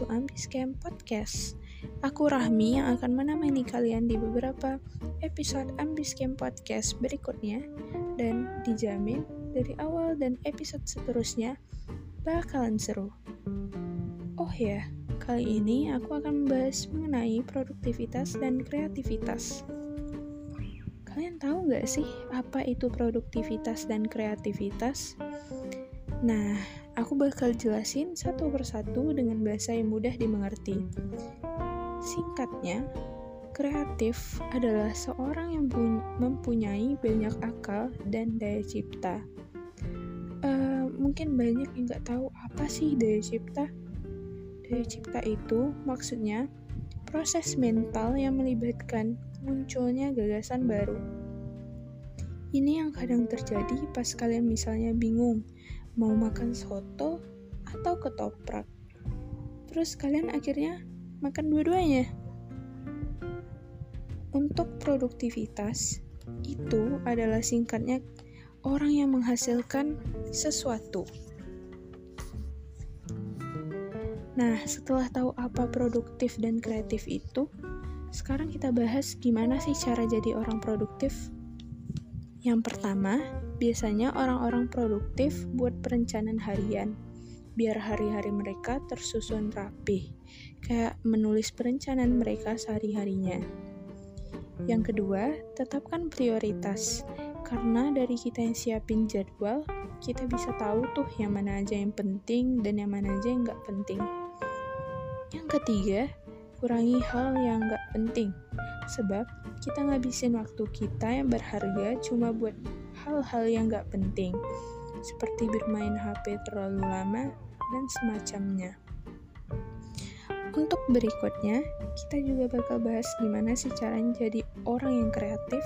to Ambiscam Podcast. Aku Rahmi yang akan menemani kalian di beberapa episode Ambiscam Podcast berikutnya dan dijamin dari awal dan episode seterusnya bakalan seru. Oh ya, kali ini aku akan membahas mengenai produktivitas dan kreativitas. Kalian tahu nggak sih apa itu produktivitas dan kreativitas? Nah, aku bakal jelasin satu persatu dengan bahasa yang mudah dimengerti. Singkatnya, kreatif adalah seorang yang mempunyai banyak akal dan daya cipta. Uh, mungkin banyak yang nggak tahu apa sih daya cipta. Daya cipta itu maksudnya proses mental yang melibatkan munculnya gagasan baru. Ini yang kadang terjadi pas kalian misalnya bingung mau makan soto atau ketoprak. Terus kalian akhirnya makan dua-duanya. Untuk produktivitas, itu adalah singkatnya orang yang menghasilkan sesuatu. Nah, setelah tahu apa produktif dan kreatif itu, sekarang kita bahas gimana sih cara jadi orang produktif. Yang pertama, biasanya orang-orang produktif buat perencanaan harian, biar hari-hari mereka tersusun rapi, kayak menulis perencanaan mereka sehari-harinya. Yang kedua, tetapkan prioritas, karena dari kita yang siapin jadwal, kita bisa tahu tuh yang mana aja yang penting dan yang mana aja yang nggak penting. Yang ketiga, kurangi hal yang nggak penting, sebab kita ngabisin waktu kita yang berharga cuma buat hal-hal yang gak penting, seperti bermain HP terlalu lama dan semacamnya. Untuk berikutnya, kita juga bakal bahas gimana sih caranya jadi orang yang kreatif.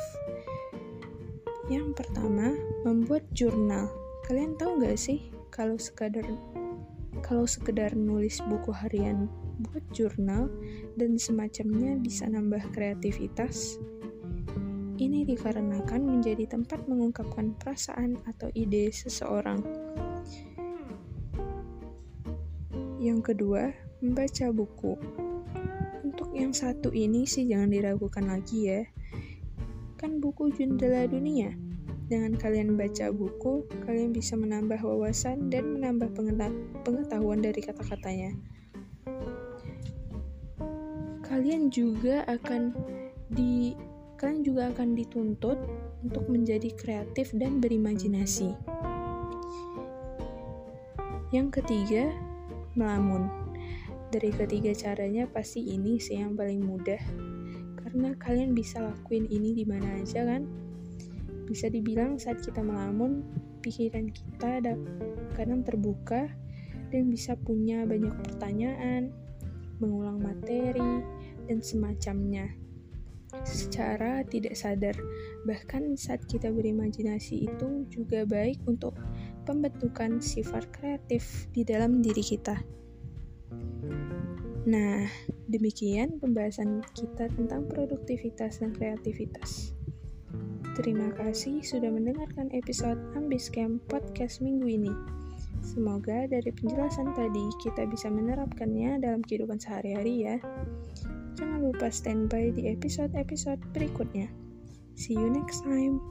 Yang pertama, membuat jurnal. Kalian tahu gak sih kalau sekadar kalau sekedar nulis buku harian buat jurnal dan semacamnya bisa nambah kreativitas? Ini dikarenakan menjadi tempat mengungkapkan perasaan atau ide seseorang. Yang kedua, membaca buku. Untuk yang satu ini sih jangan diragukan lagi ya. Kan buku jendela dunia dengan kalian baca buku, kalian bisa menambah wawasan dan menambah pengetahuan dari kata-katanya. Kalian juga akan di kalian juga akan dituntut untuk menjadi kreatif dan berimajinasi. Yang ketiga, melamun. Dari ketiga caranya pasti ini sih yang paling mudah. Karena kalian bisa lakuin ini di mana aja kan? Bisa dibilang saat kita melamun, pikiran kita ada kadang terbuka dan bisa punya banyak pertanyaan, mengulang materi, dan semacamnya. Secara tidak sadar, bahkan saat kita berimajinasi itu juga baik untuk pembentukan sifat kreatif di dalam diri kita. Nah, demikian pembahasan kita tentang produktivitas dan kreativitas. Terima kasih sudah mendengarkan episode Ambiscam Podcast minggu ini. Semoga dari penjelasan tadi kita bisa menerapkannya dalam kehidupan sehari-hari ya. Jangan lupa standby di episode-episode berikutnya. See you next time.